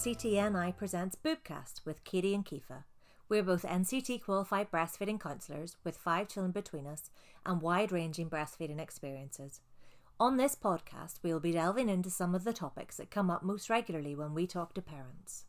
NCTNI presents Boobcast with Katie and Kifa. We're both NCT qualified breastfeeding counsellors with five children between us and wide ranging breastfeeding experiences. On this podcast, we will be delving into some of the topics that come up most regularly when we talk to parents.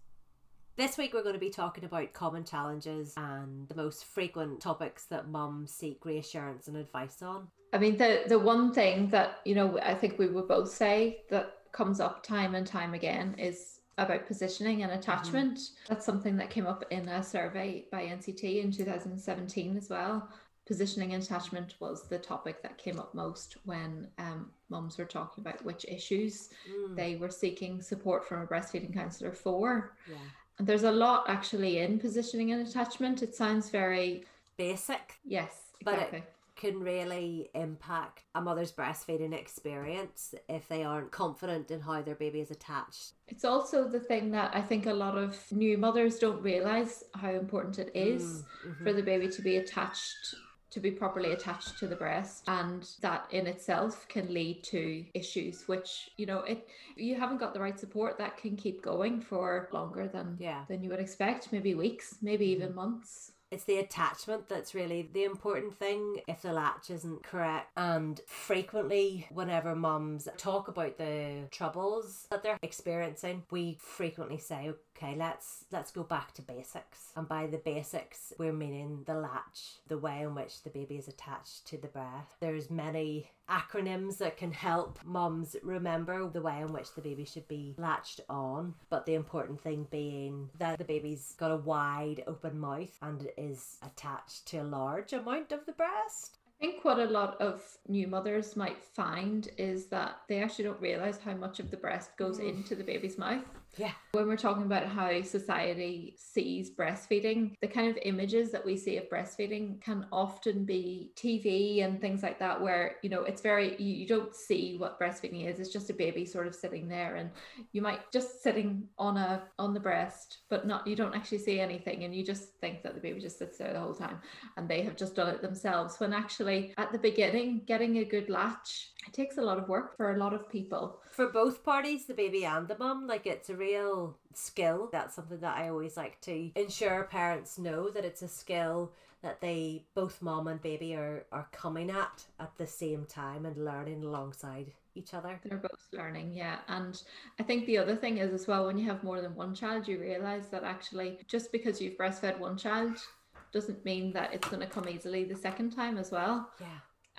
This week, we're going to be talking about common challenges and the most frequent topics that mums seek reassurance and advice on. I mean, the the one thing that you know I think we would both say that comes up time and time again is about positioning and attachment. Mm-hmm. That's something that came up in a survey by NCT in 2017 as well. Positioning and attachment was the topic that came up most when um, mums were talking about which issues mm. they were seeking support from a breastfeeding counsellor for. Yeah. And there's a lot actually in positioning and attachment. It sounds very basic. Yes, exactly. But it, can really impact a mother's breastfeeding experience if they aren't confident in how their baby is attached. It's also the thing that I think a lot of new mothers don't realize how important it is mm, mm-hmm. for the baby to be attached to be properly attached to the breast and that in itself can lead to issues which you know it you haven't got the right support that can keep going for longer than yeah than you would expect maybe weeks maybe mm-hmm. even months it's the attachment that's really the important thing if the latch isn't correct. And frequently, whenever mums talk about the troubles that they're experiencing, we frequently say, okay, let's let's go back to basics. And by the basics, we're meaning the latch, the way in which the baby is attached to the breast. There's many acronyms that can help mums remember the way in which the baby should be latched on. But the important thing being that the baby's got a wide open mouth and is attached to a large amount of the breast. I think what a lot of new mothers might find is that they actually don't realize how much of the breast goes mm. into the baby's mouth. Yeah. When we're talking about how society sees breastfeeding, the kind of images that we see of breastfeeding can often be TV and things like that, where, you know, it's very, you, don't see what breastfeeding is. It's just a baby sort of sitting there and you might just sitting on a, on the breast, but not, you don't actually see anything. And you just think that the baby just sits there the whole time and they have just done it themselves. When actually at the beginning, getting a good latch it takes a lot of work for a lot of people. For both parties, the baby and the mum, like it's a real skill. That's something that I always like to ensure parents know that it's a skill that they both mom and baby are are coming at at the same time and learning alongside each other. They're both learning, yeah. And I think the other thing is as well when you have more than one child, you realize that actually just because you've breastfed one child doesn't mean that it's going to come easily the second time as well. Yeah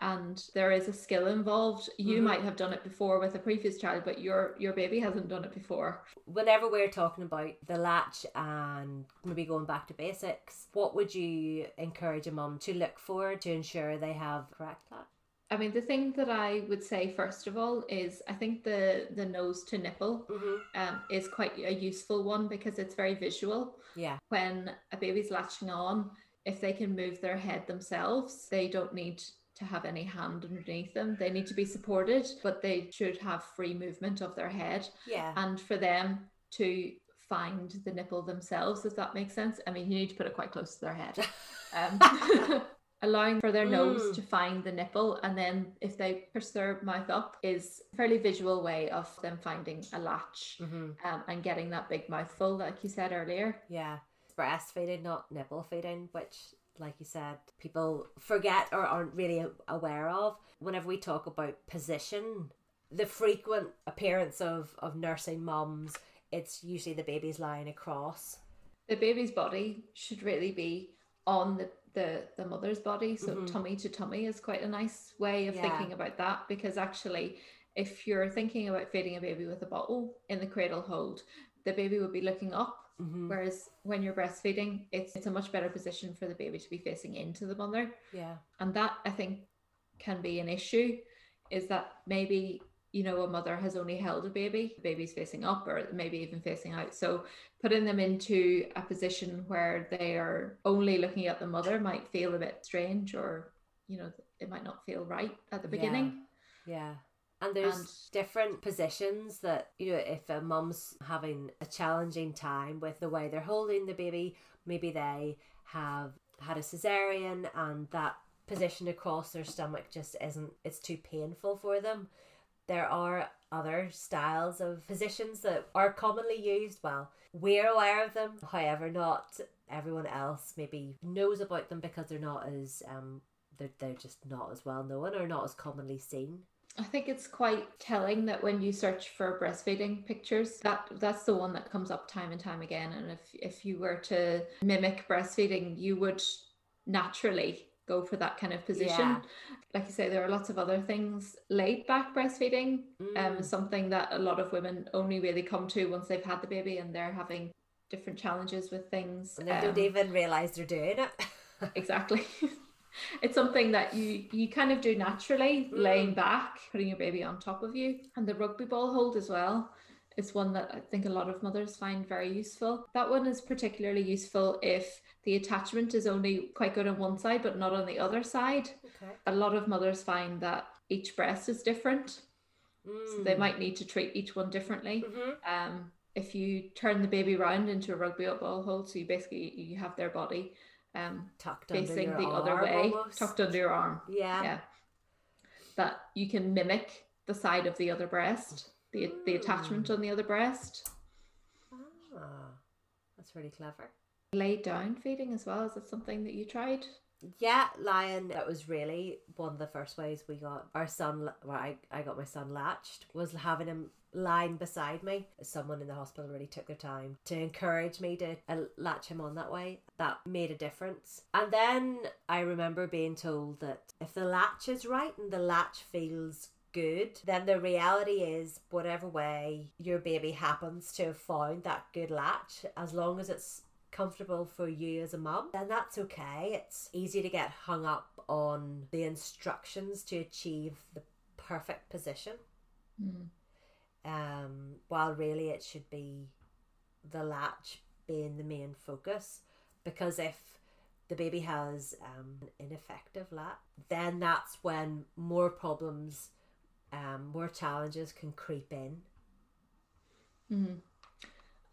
and there is a skill involved you mm-hmm. might have done it before with a previous child but your your baby hasn't done it before whenever we're talking about the latch and maybe going back to basics what would you encourage a mum to look for to ensure they have correct latch I mean, the thing that I would say first of all is I think the the nose to nipple mm-hmm. um, is quite a useful one because it's very visual. Yeah. When a baby's latching on, if they can move their head themselves, they don't need to have any hand underneath them. They need to be supported, but they should have free movement of their head. Yeah. And for them to find the nipple themselves, if that makes sense. I mean, you need to put it quite close to their head. Um, allowing for their nose mm. to find the nipple and then if they push their mouth up is a fairly visual way of them finding a latch mm-hmm. um, and getting that big mouthful like you said earlier yeah breastfeeding not nipple feeding which like you said, people forget or aren't really aware of. Whenever we talk about position, the frequent appearance of, of nursing moms, it's usually the baby's lying across. The baby's body should really be on the, the, the mother's body. So mm-hmm. tummy to tummy is quite a nice way of yeah. thinking about that because actually if you're thinking about feeding a baby with a bottle in the cradle hold, the baby would be looking up Mm-hmm. Whereas when you're breastfeeding, it's it's a much better position for the baby to be facing into the mother. Yeah. And that I think can be an issue, is that maybe you know a mother has only held a baby, the baby's facing up or maybe even facing out. So putting them into a position where they are only looking at the mother might feel a bit strange or you know it might not feel right at the beginning. Yeah. yeah. And there's and different positions that, you know, if a mum's having a challenging time with the way they're holding the baby, maybe they have had a cesarean and that position across their stomach just isn't, it's too painful for them. there are other styles of positions that are commonly used. Well, we're aware of them, however, not everyone else maybe knows about them because they're not as um they're, they're just not as well known or not as commonly seen. I think it's quite telling that when you search for breastfeeding pictures, that that's the one that comes up time and time again. And if if you were to mimic breastfeeding, you would naturally go for that kind of position. Yeah. Like you say, there are lots of other things. Laid back breastfeeding um, Mm. is something that a lot of women only really come to once they've had the baby and they're having different challenges with things. And they don't Um, even realise they're doing it. exactly it's something that you you kind of do naturally laying back putting your baby on top of you. And the rugby ball hold as well is one that i think a lot of mothers find very useful. That one is particularly useful if the attachment is only quite good on one side but not on the other side. Okay. a lot of mothers find that each breast is different. So they might need to treat each one differently. Hmm um, if you turn the baby round into a rugby ball hold so you basically you have their body um, Tucked under facing your the other way, almost. tucked under your arm. Yeah. Yeah. That you can mimic the side of the other breast, the the attachment Mm. on the other breast. Ah, that's really clever. Lay down feeding as well. Is that something that you tried? Yeah, Lion, That was really one of the first ways we got our son. Well, I, I got my son latched was having him lying beside me. Someone in the hospital really took their time to encourage me to uh, latch him on that way. That made a difference. And then I remember being told that if the latch is right and the latch feels good, then the reality is whatever way your baby happens to have found that good latch, as long as it's comfortable for you as a mum, then that's okay. It's easy to get hung up on the instructions to achieve the perfect position. Mm. Um, while really it should be the latch being the main focus. Because if the baby has um, an ineffective latch, then that's when more problems, um, more challenges can creep in. Mm.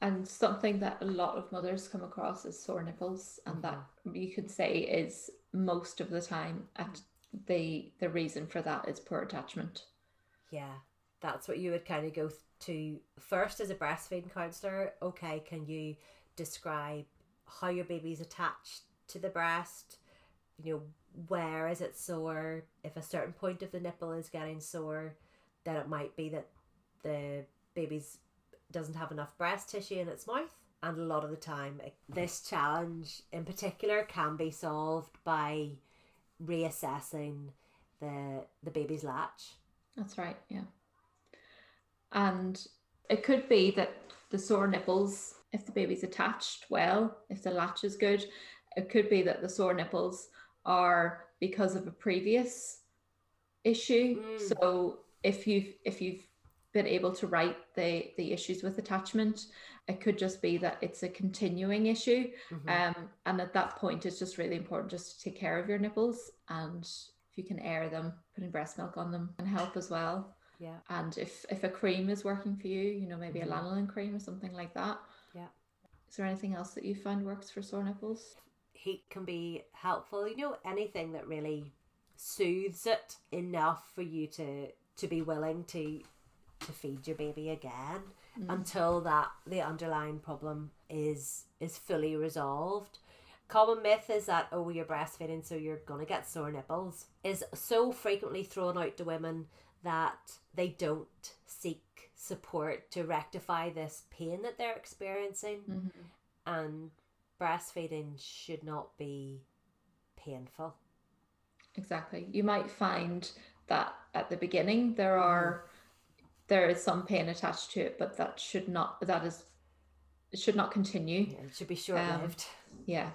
And something that a lot of mothers come across is sore nipples, and that mm-hmm. you could say is most of the time at the the reason for that is poor attachment. Yeah, that's what you would kind of go to first as a breastfeeding counselor. Okay, can you describe how your baby's attached to the breast? You know, where is it sore? If a certain point of the nipple is getting sore, then it might be that the baby's doesn't have enough breast tissue in its mouth. And a lot of the time, this challenge in particular can be solved by reassessing the the baby's latch. That's right, yeah. And it could be that the sore nipples, if the baby's attached well, if the latch is good, it could be that the sore nipples are because of a previous issue. Mm. So if you've if you've been able to right the the issues with attachment, it could just be that it's a continuing issue. Mhm. Um, and at that point, it's just really important just to take care of your nipples. And if you can air them, putting breast milk on them can help as well. yeah. And if if a cream is working for you, you know, maybe Mhm. a lanolin cream or something like that. Yeah. Is there anything else that you find works for sore nipples? heat can be helpful. You know, anything that really soothes it enough for you to to be willing to to feed your baby again Mm. until that the underlying problem is is fully resolved. Common myth is that oh you're breastfeeding so you're gonna get sore nipples is so frequently thrown out to women that they don't seek support to rectify this pain that they're experiencing Mhm. and breastfeeding should not be painful. Exactly. You might find that at the beginning there are there is some pain attached to it, but that should not that is it should not continue. Yeah, it should be short lived. Yeah.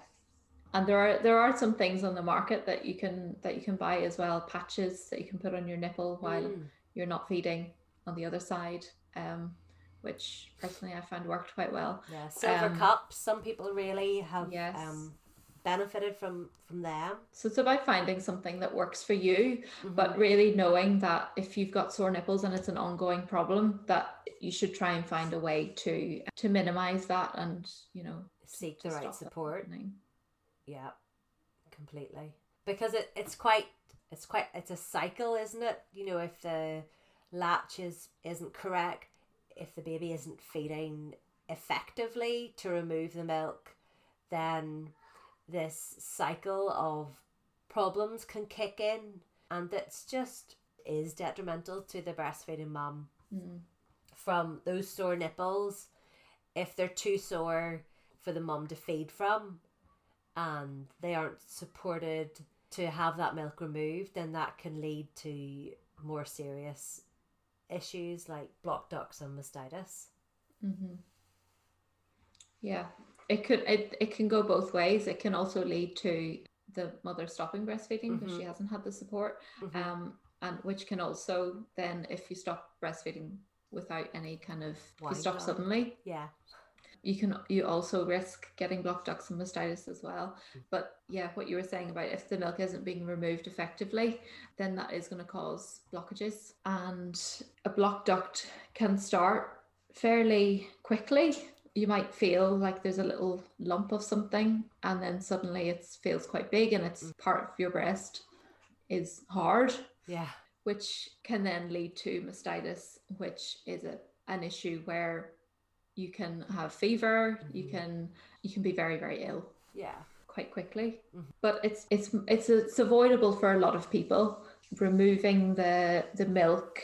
And there are there are some things on the market that you can that you can buy as well, patches that you can put on your nipple while Mm. you're not feeding on the other side, um, which personally I found worked quite well. yeah, silver um, cups. Some people really have Yes. um, benefited from from them. So it's about finding something that works for you, Mm-hmm. but really knowing that if you've got sore nipples and it's an ongoing problem, that you should try and find a way to to minimize that and you know seek the right support. Yeah, completely. Because it, it's quite it's quite it's a cycle, isn't it? You know, if the latch is, isn't correct, if the baby isn't feeding effectively to remove the milk, then this cycle of problems can kick in and it's just is detrimental to the breastfeeding mum. Mm. from those sore nipples if they're too sore for the mum to feed from and they aren't supported to have that milk removed then that can lead to more serious issues like blocked ducts and mastitis. Hmm Yeah, it could it, it can go both ways. It can also lead to the mother stopping breastfeeding because she Mhm. hasn't had the support, Mhm. um, and which can also then, if you stop breastfeeding without any kind of, you stop suddenly, yeah you can you also risk getting blocked ducts and mastitis as well. Mm. But yeah, what you were saying about if the milk isn't being removed effectively, then that is going to cause blockages. And a blocked duct can start fairly quickly. You might feel like there's a little lump of something, and then suddenly it feels quite big, and it's part of your breast is hard yeah which can then lead to mastitis, which is a, an issue where you can have fever, you Mhm. can you can be very very ill yeah quite quickly. Mhm. But it's it's it's it's avoidable for a lot of people. Removing the the milk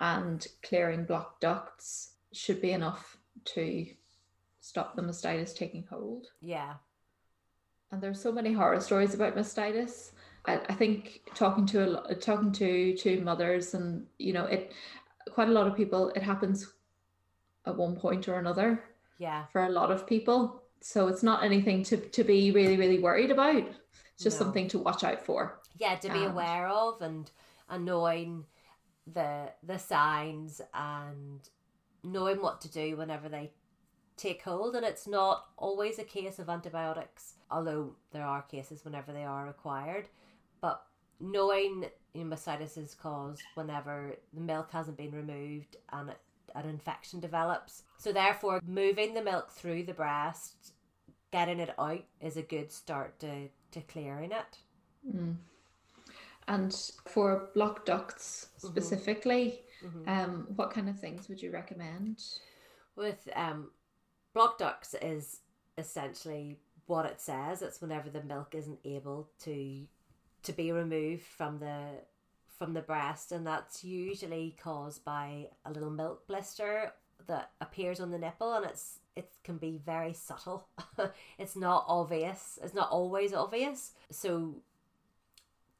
and clearing blocked ducts should be enough to stop the mastitis taking hold yeah and there's so many horror stories about mastitis. I, I think talking to a talking to to mothers and you know it quite a lot of people it happens at one point or another yeah for a lot of people. So it's not anything to to be really really worried about. It's just No. something to watch out for. yeah to be And- aware of and and knowing the the signs and knowing what to do whenever they take hold and it's not always a case of antibiotics although there are cases whenever they are required but knowing you know, mastitis is caused whenever the milk hasn't been removed and an infection develops so therefore moving the milk through the breast getting it out is a good start to to clearing it Mm. And for blocked ducts Mhm. specifically, Mhm. um, what kind of things would you recommend? with um block ducts is essentially what it says. It's whenever the milk isn't able to to be removed from the from the breast and that's usually caused by a little milk blister that appears on the nipple and it's it can be very subtle. It's not obvious. It's not always obvious. So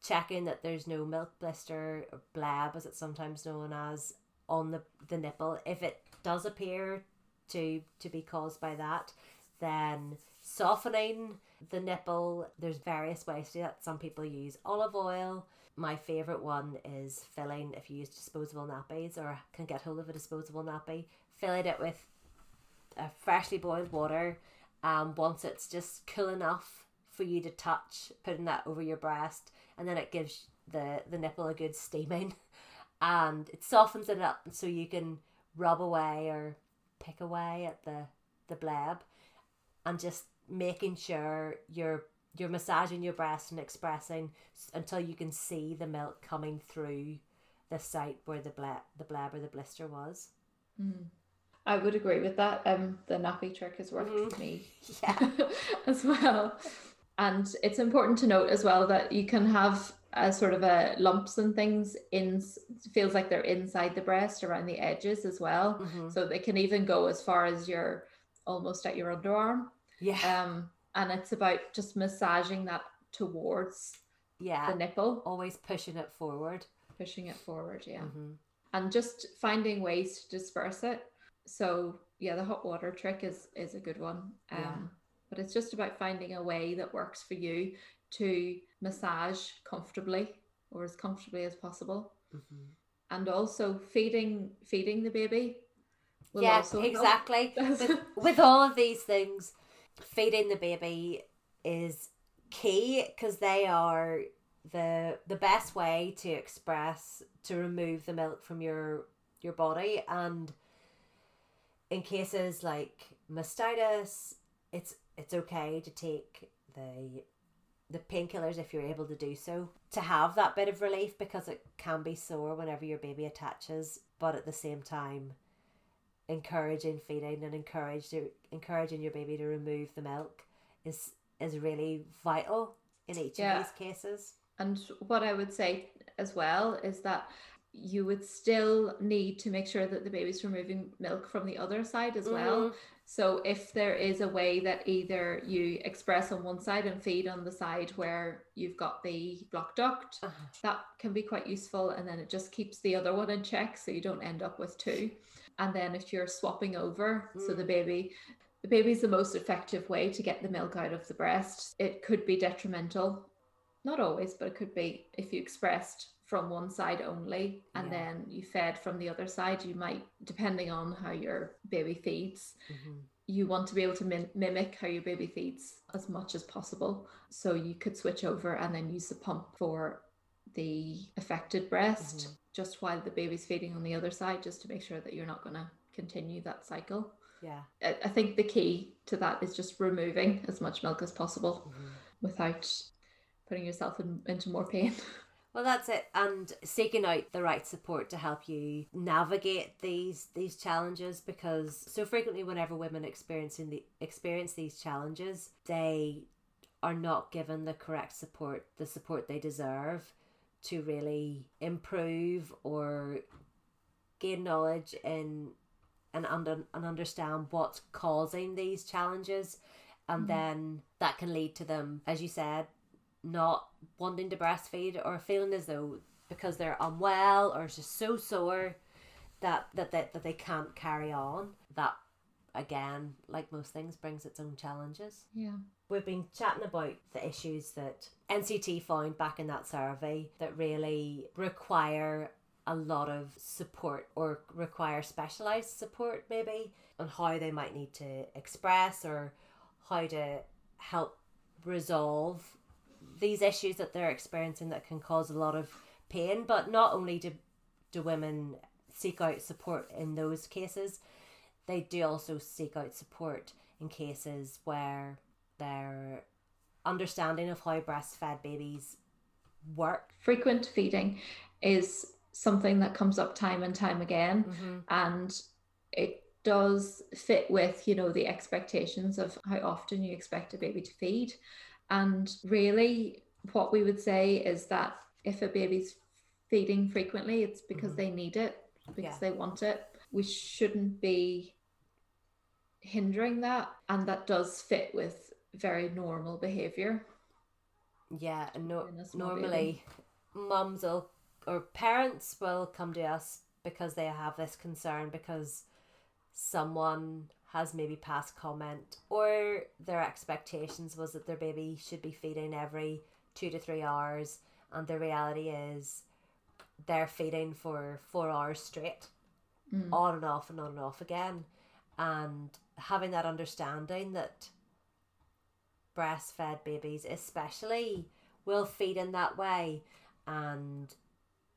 checking that there's no milk blister or bleb as it's sometimes known as on the the nipple if it does appear to to be caused by that then softening the nipple. There's various ways to that. Some people use olive oil. My favorite one is filling if you use disposable nappies or can get hold of a disposable nappy filling it with uh, freshly boiled water. Um, once it's just cool enough for you to touch putting that over your breast and then it gives the the nipple a good steaming. And it softens it up so you can rub away or pick away at the the bleb and just making sure you're you're massaging your breast and expressing until you can see the milk coming through the site where the bleb the bleb or the blister was Mm. I would agree with that. Um, the nappy trick has worked Mhm. for me yeah as well. And it's important to note as well that you can have a sort of a lumps and things in feels like they're inside the breast around the edges as well. Mhm. So they can even go as far as your almost at your underarm. yeah Um, and it's about just massaging that towards yeah the nipple, always pushing it forward pushing it forward. Yeah. Mhm. and just finding ways to disperse it. So yeah, the hot water trick is is a good one. Um, Yeah. but it's just about finding a way that works for you to massage comfortably or as comfortably as possible, Mhm. and also feeding feeding the baby. yeah exactly with, with all of these things feeding the baby is key because they are the the best way to express to remove the milk from your your body and in cases like mastitis it's it's okay to take the the painkillers if you're able to do so to have that bit of relief because it can be sore whenever your baby attaches but at the same time encouraging feeding and encourage to, encouraging your baby to remove the milk is is really vital in each yeah. of these cases and what i would say as well is that you would still need to make sure that the baby's removing milk from the other side as well mm-hmm. So if there is a way that either you express on one side and feed on the side where you've got the block duct, uh-huh. that can be quite useful. And then it just keeps the other one in check so you don't end up with two. And then if you're swapping over, mm. so the mm. baby the baby's the most effective way to get the milk out of the breast. It could be detrimental, not always, but it could be if you expressed from one side only and yeah. then you fed from the other side you might depending on how your baby feeds mm-hmm. you want to be able to mim- mimic how your baby feeds as much as possible so you could switch over and then use the pump for the affected breast mm-hmm. just while the baby's feeding on the other side just to make sure that you're not going to continue that cycle yeah I, I, think the key to that is just removing as much milk as possible mm-hmm. without putting yourself in, into more pain Well, that's it, and seeking out the right support to help you navigate these these challenges because so frequently, whenever women experiencing the experience these challenges, they are not given the correct support, the support they deserve to really improve or gain knowledge in and under and understand what's causing these challenges and mm-hmm. then that can lead to them as you said not wanting to breastfeed or feeling as though because they're unwell or just so sore that that they, that they can't carry on that again like most things brings its own challenges. Yeah. We've been chatting about the issues that nct found back in that survey that really require a lot of support or require specialized support maybe on how they might need to express or how to help resolve these issues that they're experiencing that can cause a lot of pain. But not only do, do women seek out support in those cases, they do also seek out support in cases where their understanding of how breastfed babies work. Frequent feeding is something that comes up time and time again, mm-hmm. and it does fit with you know the expectations of how often you expect a baby to feed and really, what we would say is that if a baby's feeding frequently, it's because mm-hmm. they need it, because yeah. they want it. We shouldn't be hindering that. And that does fit with very normal behavior. Yeah, and no, normally mums will or parents will come to us because they have this concern because someone has maybe passed comment or their expectations was that their baby should be feeding every two to three hours and the reality is they're feeding for four hours straight mm. on and off and on and off again and having that understanding that breastfed babies especially will feed in that way and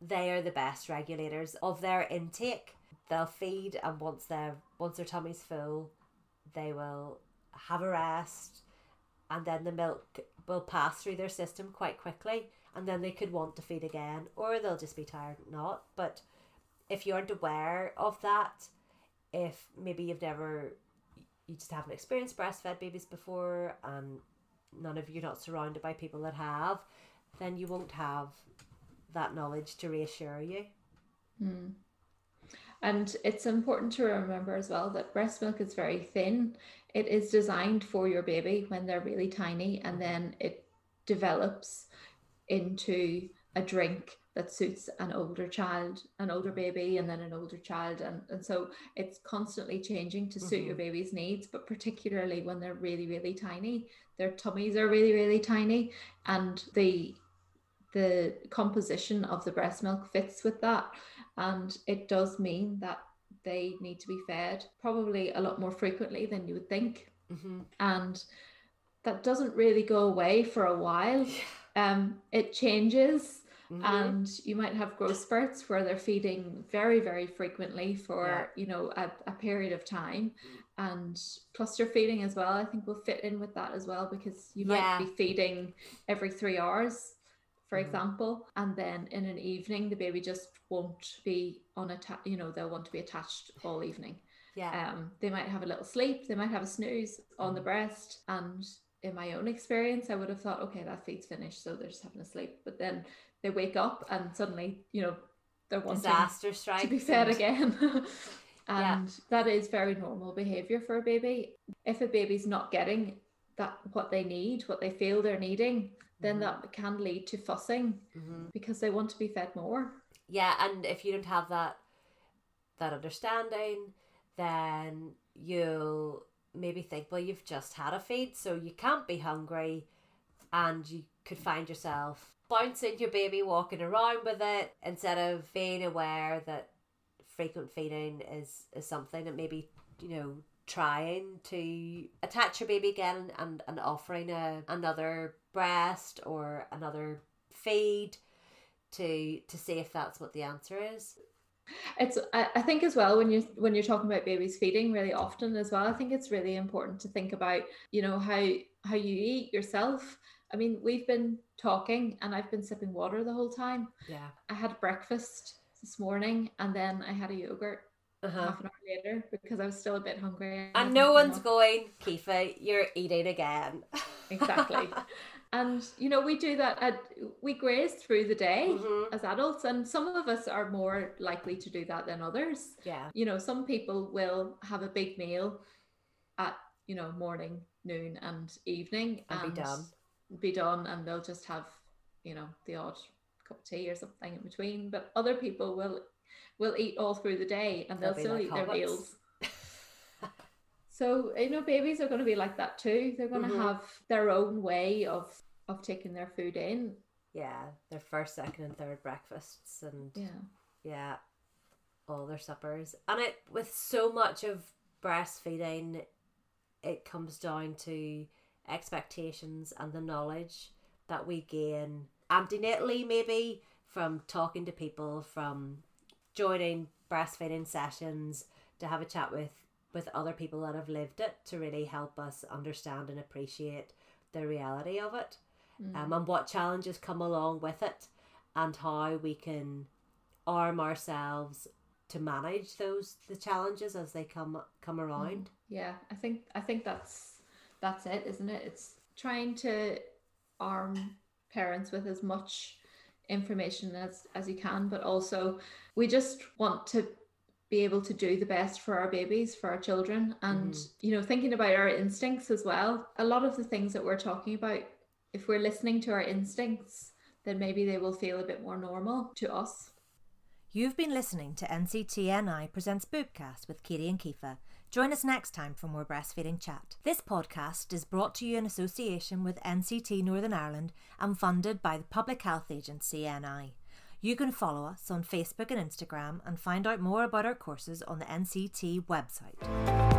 they are the best regulators of their intake they'll feed and once their once their tummy's full they will have a rest and then the milk will pass through their system quite quickly and then they could want to feed again or they'll just be tired not but if you aren't aware of that if maybe you've never you just haven't experienced breastfed babies before and none of you're not surrounded by people that have then you won't have that knowledge to reassure you mm. And it's important to remember as well that breast milk is very thin. It is designed for your baby when they're really tiny, and then it develops into a drink that suits an older child, an older baby, and then an older child. And, and so it's constantly changing to suit mm-hmm. your baby's needs, but particularly when they're really, really tiny. Their tummies are really, really tiny, and the the composition of the breast milk fits with that. And it does mean that they need to be fed probably a lot more frequently than you would think. Mm-hmm. And that doesn't really go away for a while. Um, it changes. Mm-hmm. and you might have growth spurts where they're feeding very very frequently for yeah. you know a, a, period of time and cluster feeding as well i think will fit in with that as well because you might Yeah. be feeding every three hours for Mhm. example and then in an evening the baby just won't be unattached you know they'll want to be attached all evening Yeah. um, they might have a little sleep they might have a snooze on the Mhm. breast and in my own experience i would have thought okay that feed's finished so they're just having a sleep but then they wake up and suddenly you know they're wanting Disaster strikes. to be fed and- again. Yeah. and that is very normal behavior for a baby. If a baby's not getting that what they need, what they feel they're needing, then Mhm. that can lead to fussing Mhm. because they want to be fed more. Yeah, and if you don't have that that understanding, then you'll maybe think, well, you've just had a feed, so you can't be hungry, and you could find yourself bouncing your baby, walking around with it, instead of being aware that frequent feeding is is something that maybe you know trying to attach your baby again and, and offering a, another breast or another feed to to see if that's what the answer is It's I, think as well when you when you're talking about babies feeding really often as well, I think it's really important to think about, you know, how how you eat yourself. I mean, we've been talking and I've been sipping water the whole time. yeah I had breakfast this morning and then I had a yogurt uh-huh. half an hour later because I was still a bit hungry. and no one's going Kifa you're eating again exactly. And you know, we do that at we graze through the day Mhm. as adults, and some of us are more likely to do that than others. yeah You know, some people will have a big meal at you know morning, noon, and evening, And be done. Be done, and they'll just have you know the odd cup of tea or something in between. But other people will will eat all through the day, and They'll they'll, still like eat their meals. So you know, babies are going to be like that too. They're going to Mhm. have their own way of of taking their food in. yeah their first second and third breakfasts and Yeah. yeah all their suppers and it with so much of breastfeeding it comes down to expectations and the knowledge that we gain antenatally maybe from talking to people from joining breastfeeding sessions to have a chat with with other people that have lived it to really help us understand and appreciate the reality of it Mm. um, and what challenges come along with it and how we can arm ourselves to manage those the challenges as they come come around Yeah, I think I think that's that's it, isn't it? It's trying to arm parents with as much information as as you can, but also we just want to be able to do the best for our babies, for our children, and Mhm. you know, thinking about our instincts as well. A lot of the things that we're talking about, if we're listening to our instincts, then maybe they will feel a bit more normal to us. You've been listening to NCTNI Presents Boobcast with Katie and Kifa. Join us next time for more breastfeeding chat. This podcast is brought to you in association with NCT Northern Ireland and funded by the Public Health Agency NI. You can follow us on Facebook and Instagram and find out more about our courses on the NCT website.